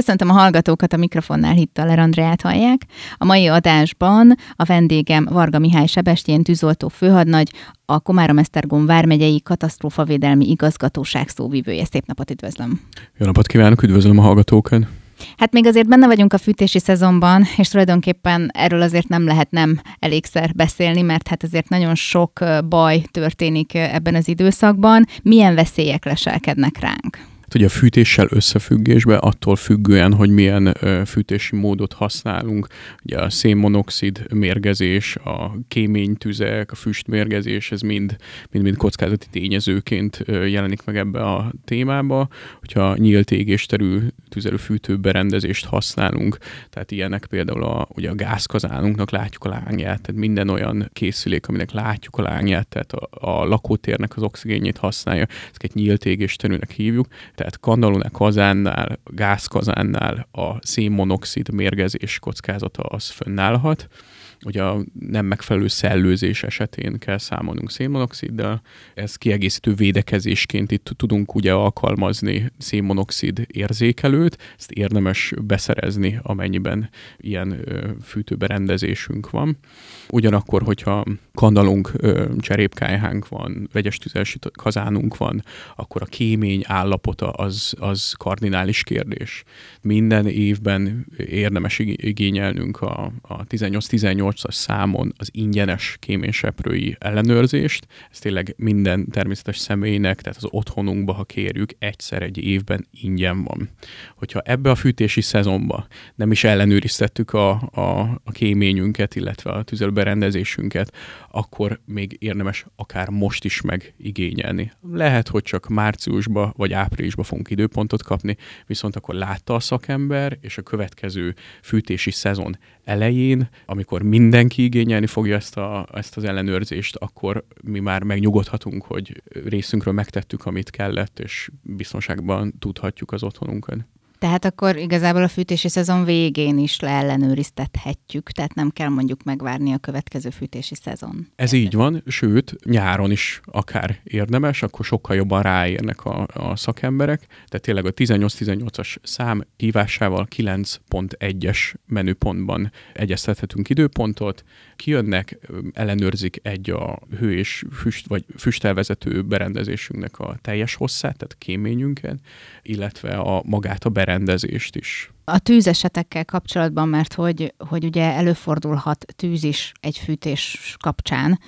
Köszöntöm a hallgatókat, a mikrofonnál Hittaler Andreát hallják. A mai adásban a vendégem Varga Mihály Sebestyén tűzoltó főhadnagy, a Komárom-Esztergom vármegyei katasztrófavédelmi igazgatóság szóvivője. Szép napot üdvözlöm! Jó napot kívánok, üdvözlöm a hallgatókat! Hát még azért benne vagyunk a fűtési szezonban, és tulajdonképpen erről azért nem lehet nem elégszer beszélni, mert hát azért nagyon sok baj történik ebben az időszakban. Milyen veszélyek leselkednek ránk? Ugye a fűtéssel összefüggésbe attól függően, hogy milyen fűtési módot használunk, ugye a szénmonoxid mérgezés, a kéménytüzek, a füstmérgezés, ez mind, mind, mind kockázati tényezőként jelenik meg ebbe a témába. Hogyha nyílt égésterű tüzelőfűtő berendezést használunk, tehát ilyenek például a, ugye a gázkazánunknak látjuk a lángját, tehát minden olyan készülék, aminek látjuk a lángját, tehát a, a lakótérnek az oxigénjét használja, ezeket nyílt égésterűnek hívjuk, tehát kandalónál, kazánnál, gázkazánnál a szénmonoxid mérgezés kockázata az fönnállhat. Ugye a nem megfelelő szellőzés esetén kell számolnunk szénmonoxiddal. Ez kiegészítő védekezésként itt tudunk ugye alkalmazni szénmonoxid érzékelőt, ezt érdemes beszerezni, amennyiben ilyen fűtőberendezésünk van. Ugyanakkor, hogyha kandalunk, cserépkályhánk van, vegyes tüzelsi kazánunk van, akkor a kémény állapota az, az kardinális kérdés. Minden évben érdemes igényelnünk a, a 18-18-as számon az ingyenes kéményseprői ellenőrzést. Ez tényleg minden természetes személynek, tehát az otthonunkba, ha kérjük, egyszer egy évben ingyen van. Hogyha ebbe a fűtési szezonba nem is ellenőriztettük a, a, a kéményünket, illetve a tüzelőberendezésünket, akkor még érdemes akár most is megigényelni. Lehet, hogy csak márciusba vagy áprilisba fogunk időpontot kapni, viszont akkor látta a szakember, és a következő fűtési szezon elején, amikor mindenki igényelni fogja ezt, a, ezt az ellenőrzést, akkor mi már megnyugodhatunk, hogy részünkről megtettük, amit kellett, és biztonságban tudhatjuk az otthonunkat. Tehát akkor igazából a fűtési szezon végén is leellenőriztethetjük, tehát nem kell mondjuk megvárni a következő fűtési szezon. Ez így van, sőt, nyáron is akár érdemes, akkor sokkal jobban ráérnek a, a szakemberek. Tehát tényleg a 18-18-as szám hívásával 9.1-es menüpontban egyeztethetünk időpontot, kijönnek, ellenőrzik egy a hő és füst, vagy füstelvezető berendezésünknek a teljes hosszát, tehát kéményünket, illetve a magát a berendezést berendezést is a tűzesetekkel kapcsolatban, mert hogy, hogy ugye előfordulhat tűz is egy fűtés kapcsán.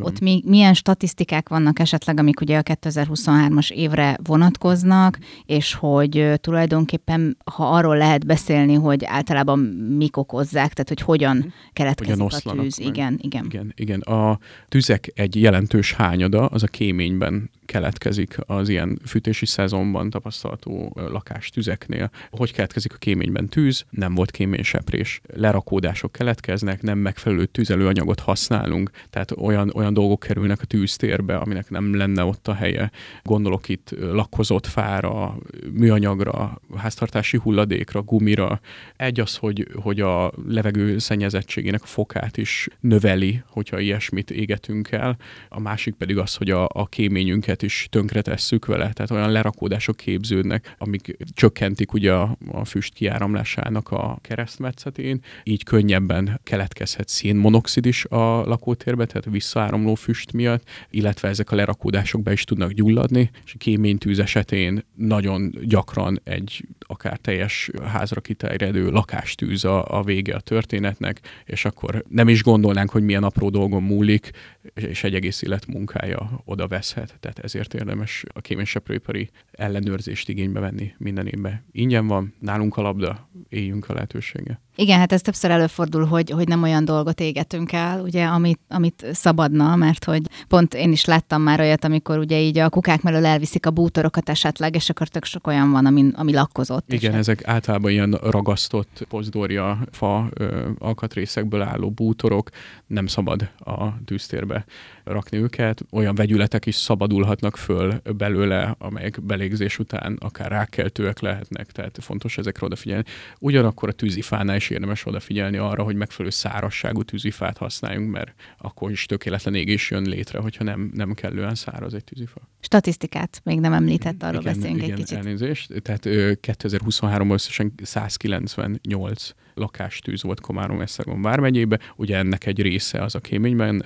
Ott mi, milyen statisztikák vannak esetleg, amik ugye a 2023-as évre vonatkoznak, és hogy tulajdonképpen, ha arról lehet beszélni, hogy általában mik okozzák, tehát hogy hogyan mhm. keletkezik hogyan a tűz. Meg. Igen, igen. igen, igen. A tüzek egy jelentős hányada az a kéményben keletkezik az ilyen fűtési szezonban tapasztalható lakástüzeknél. Hogy keletkezik a kémény kéményben tűz, nem volt kéményseprés. Lerakódások keletkeznek, nem megfelelő tüzelőanyagot használunk, tehát olyan, olyan dolgok kerülnek a tűztérbe, aminek nem lenne ott a helye. Gondolok itt lakkozott fára, műanyagra, háztartási hulladékra, gumira. Egy az, hogy, hogy a levegő szennyezettségének fokát is növeli, hogyha ilyesmit égetünk el. A másik pedig az, hogy a, a kéményünket is tönkretesszük vele, tehát olyan lerakódások képződnek, amik csökkentik ugye a, a füst kiáramlásának a keresztmetszetén, így könnyebben keletkezhet szénmonoxid is a lakótérbe, tehát visszaáramló füst miatt, illetve ezek a lerakódások be is tudnak gyulladni, és kéménytűz esetén nagyon gyakran egy akár teljes házra kiterjedő lakástűz a, a vége a történetnek, és akkor nem is gondolnánk, hogy milyen apró dolgon múlik, és egy egész élet munkája oda veszhet. Tehát ezért érdemes a kéményseprőipari ellenőrzést igénybe venni minden évben. Ingyen van, nálunk a labda, éljünk a lehetősége. Igen, hát ez többször előfordul, hogy, hogy nem olyan dolgot égetünk el, ugye, amit, amit szabadna, mert hogy pont én is láttam már olyat, amikor ugye így a kukák mellől elviszik a bútorokat esetleg, és akkor tök sok olyan van, ami, ami lakkozott. Igen, ezek általában ilyen ragasztott pozdorja fa ö, alkatrészekből álló bútorok, nem szabad a tűztérbe rakni őket. Olyan vegyületek is szabadulhatnak föl belőle, amelyek belégzés után akár rákkeltőek lehetnek, tehát fontos ezekre odafigyelni. Ugyanakkor a tűzifánál és érdemes odafigyelni arra, hogy megfelelő szárasságú tűzifát használjunk, mert akkor is tökéletlen égés jön létre, hogyha nem, nem kellően száraz egy tűzifa. Statisztikát még nem említett, arról igen, beszélünk igen, egy kicsit. Elnézést. Tehát 2023-ban összesen 198 lakástűz volt Komárom Esztergom vármegyébe. Ugye ennek egy része az a kéményben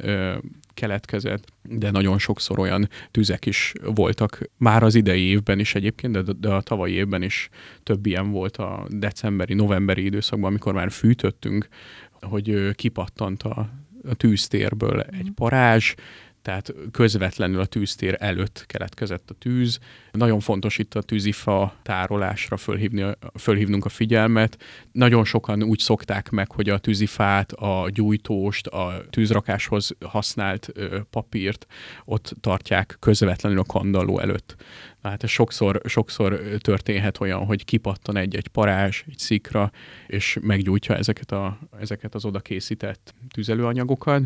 keletkezett, de nagyon sokszor olyan tüzek is voltak már az idei évben is egyébként, de, de a tavalyi évben is több ilyen volt a decemberi, novemberi időszakban, amikor már fűtöttünk, hogy kipattant a, a tűztérből egy parázs, tehát közvetlenül a tűztér előtt keletkezett a tűz. Nagyon fontos itt a tűzifa tárolásra fölhívni, fölhívnunk a figyelmet. Nagyon sokan úgy szokták meg, hogy a tűzifát, a gyújtóst, a tűzrakáshoz használt papírt ott tartják közvetlenül a kandalló előtt. Hát ez sokszor, sokszor történhet olyan, hogy kipattan egy-egy parázs, egy szikra, és meggyújtja ezeket, a, ezeket az oda készített tüzelőanyagokat.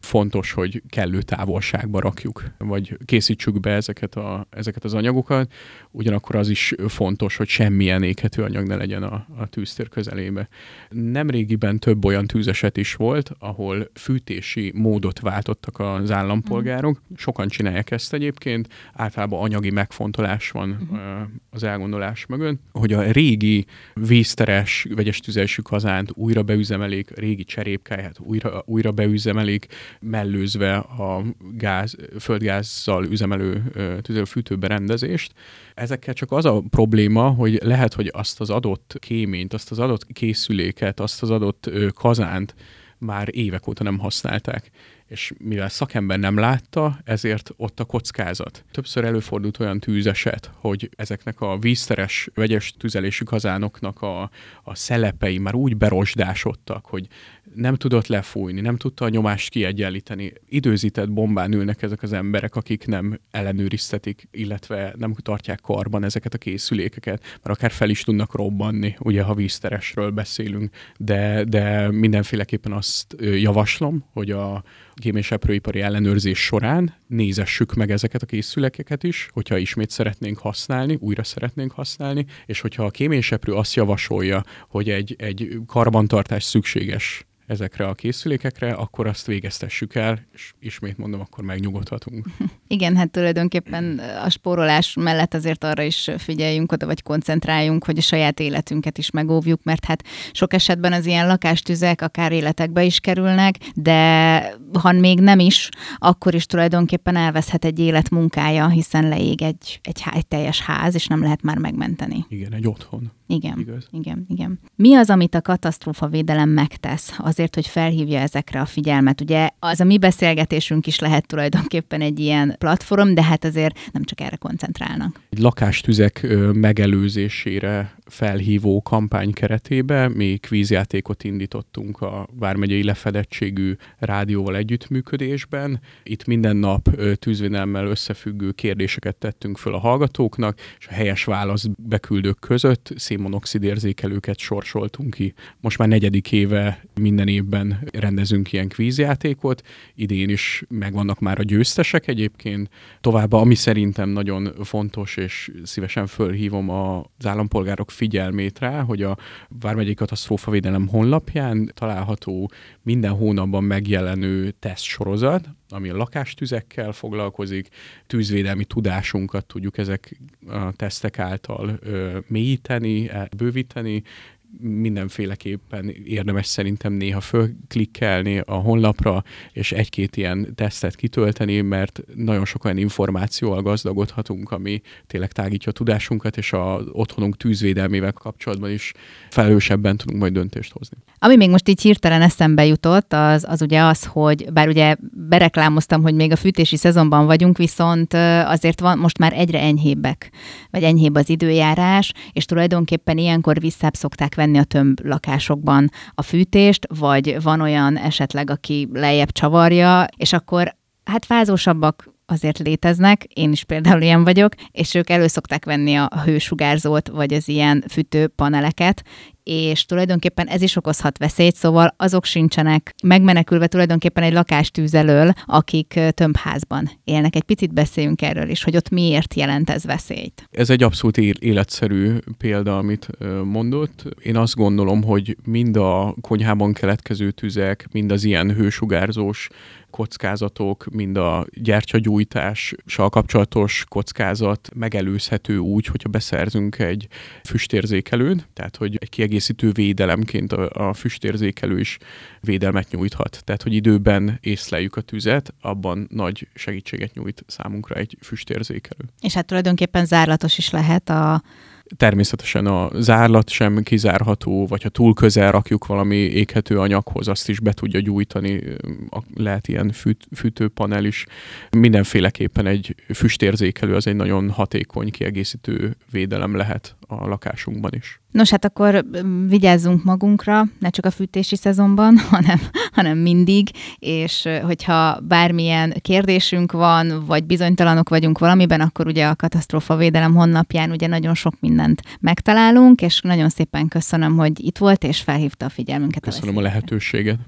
Fontos, hogy kellő távolságba rakjuk, vagy készítsük be ezeket, a, ezeket az anyagokat. Ugyanakkor az is fontos, hogy semmilyen éghető anyag ne legyen a, a tűztér közelébe. Nemrégiben több olyan tűzeset is volt, ahol fűtési módot váltottak az állampolgárok. Sokan csinálják ezt egyébként, általában anyagi megfontolás elgondolás van uh-huh. az elgondolás mögött, hogy a régi vízteres vegyes tüzelésű kazánt újra beüzemelik, régi cserépkáját újra, újra beüzemelik, mellőzve a gáz, földgázzal üzemelő tüzelőfűtőberendezést. Ezekkel csak az a probléma, hogy lehet, hogy azt az adott kéményt, azt az adott készüléket, azt az adott kazánt már évek óta nem használták és mivel szakember nem látta, ezért ott a kockázat. Többször előfordult olyan tűzeset, hogy ezeknek a vízteres vegyes tüzelésű kazánoknak a, a szelepei már úgy berosdásodtak, hogy nem tudott lefújni, nem tudta a nyomást kiegyenlíteni. Időzített bombán ülnek ezek az emberek, akik nem ellenőriztetik, illetve nem tartják karban ezeket a készülékeket, mert akár fel is tudnak robbanni, ugye, ha vízteresről beszélünk, de, de mindenféleképpen azt javaslom, hogy a gém- és eprőipari ellenőrzés során nézessük meg ezeket a készülékeket is, hogyha ismét szeretnénk használni, újra szeretnénk használni, és hogyha a kém és eprő azt javasolja, hogy egy, egy karbantartás szükséges ezekre a készülékekre, akkor azt végeztessük el, és ismét mondom, akkor megnyugodhatunk. Igen, hát tulajdonképpen a spórolás mellett azért arra is figyeljünk oda, vagy koncentráljunk, hogy a saját életünket is megóvjuk, mert hát sok esetben az ilyen lakástüzek akár életekbe is kerülnek, de ha még nem is, akkor is tulajdonképpen elveszhet egy élet munkája, hiszen leég egy, egy, egy teljes ház, és nem lehet már megmenteni. Igen, egy otthon. Igen, Igaz? igen, igen. Mi az, amit a katasztrófavédelem megtesz azért, hogy felhívja ezekre a figyelmet? Ugye az a mi beszélgetésünk is lehet tulajdonképpen egy ilyen platform, de hát azért nem csak erre koncentrálnak. Egy lakástüzek megelőzésére felhívó kampány keretében mi kvízjátékot indítottunk a Vármegyei lefedettségű rádióval együttműködésben. Itt minden nap tűzvédelemmel összefüggő kérdéseket tettünk föl a hallgatóknak, és a helyes válasz beküldők között szénmonoxid érzékelőket sorsoltunk ki. Most már negyedik éve minden évben rendezünk ilyen kvízjátékot, idén is megvannak már a győztesek egyébként. Továbbá, ami szerintem nagyon fontos, és szívesen fölhívom az állampolgárok figyelmét rá, hogy a Vármegyei Katasztrófavédelem honlapján található minden hónapban megjelenő tesztsorozat, ami a lakástüzekkel foglalkozik, tűzvédelmi tudásunkat tudjuk ezek a tesztek által ö, mélyíteni, bővíteni, mindenféleképpen érdemes szerintem néha fölklikkelni a honlapra, és egy-két ilyen tesztet kitölteni, mert nagyon sok olyan információval gazdagodhatunk, ami tényleg tágítja a tudásunkat, és a otthonunk tűzvédelmével kapcsolatban is felelősebben tudunk majd döntést hozni. Ami még most így hirtelen eszembe jutott, az, az ugye az, hogy bár ugye bereklámoztam, hogy még a fűtési szezonban vagyunk, viszont azért van most már egyre enyhébbek, vagy enyhébb az időjárás, és tulajdonképpen ilyenkor visszább szokták venni a tömb lakásokban a fűtést, vagy van olyan esetleg, aki lejjebb csavarja, és akkor hát fázósabbak azért léteznek, én is például ilyen vagyok, és ők elő szokták venni a hősugárzót, vagy az ilyen fűtőpaneleket, és tulajdonképpen ez is okozhat veszélyt, szóval azok sincsenek megmenekülve tulajdonképpen egy lakástűz elől, akik tömbházban élnek. Egy picit beszéljünk erről is, hogy ott miért jelent ez veszélyt. Ez egy abszolút életszerű példa, amit mondott. Én azt gondolom, hogy mind a konyhában keletkező tüzek, mind az ilyen hősugárzós kockázatok, mind a gyertyagyújtással kapcsolatos kockázat megelőzhető úgy, hogyha beszerzünk egy füstérzékelőt, tehát hogy egy kiegészítő védelemként a, a füstérzékelő is védelmet nyújthat. Tehát, hogy időben észleljük a tüzet, abban nagy segítséget nyújt számunkra egy füstérzékelő. És hát tulajdonképpen zárlatos is lehet a Természetesen a zárlat sem kizárható, vagy ha túl közel rakjuk valami éghető anyaghoz, azt is be tudja gyújtani, lehet ilyen fűt, fűtőpanel is. Mindenféleképpen egy füstérzékelő az egy nagyon hatékony kiegészítő védelem lehet a lakásunkban is. Nos, hát akkor vigyázzunk magunkra, ne csak a fűtési szezonban, hanem, hanem mindig, és hogyha bármilyen kérdésünk van, vagy bizonytalanok vagyunk valamiben, akkor ugye a katasztrófa védelem honlapján ugye nagyon sok mindent megtalálunk, és nagyon szépen köszönöm, hogy itt volt, és felhívta a figyelmünket. Köszönöm a, a lehetőséget.